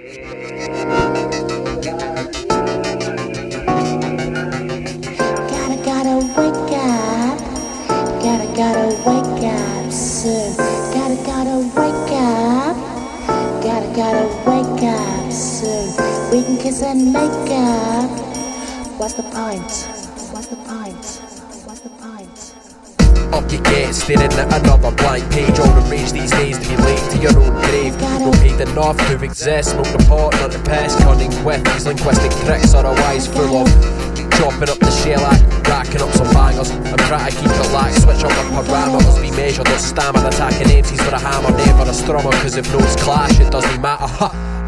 Gotta, gotta wake up. Gotta, gotta wake up soon. Gotta, gotta wake up. Gotta, gotta wake up soon. We can kiss and make up. What's the point? What's the point? What's the point? Up you get, staring at another blank page. All the rage these days to be late to your own grave. Ego paid enough to exist, smoke the not the piss. Cunning with these linguistic tricks, otherwise full of chopping up the shellac, racking up some bangers. I'm trying to keep it lax, switch up the parameters, be measured. Or stammer attacking MCs with a hammer, never a strummer. Cause if notes clash, it doesn't matter.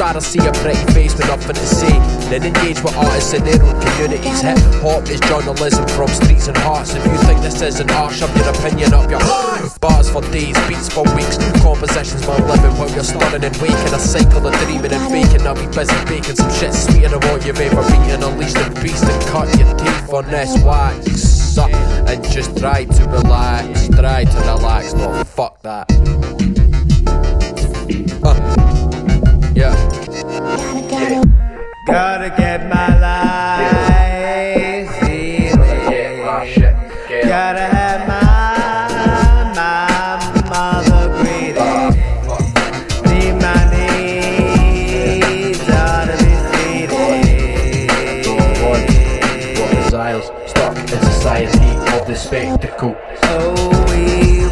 Rather see a pretty face with nothing to say Then engage with artists in their own communities. Hip hop is journalism from streets and hearts. If you think this isn't art, shove your opinion up your Bars for days, beats for weeks, compositions while living while you're stunning and waking. A cycle of dreaming and faking. I'll be busy baking some shit sweeter than what you've ever eaten. Unleash the beast and cut your teeth on this wax. And just try to relax, try to relax. but fuck that. Uh. The spectacle. Oh, we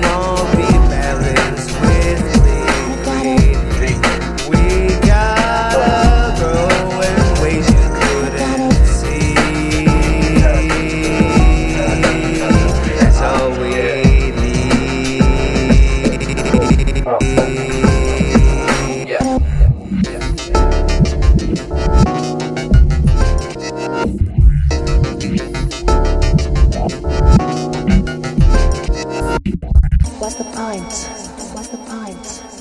What's the point? What's the point?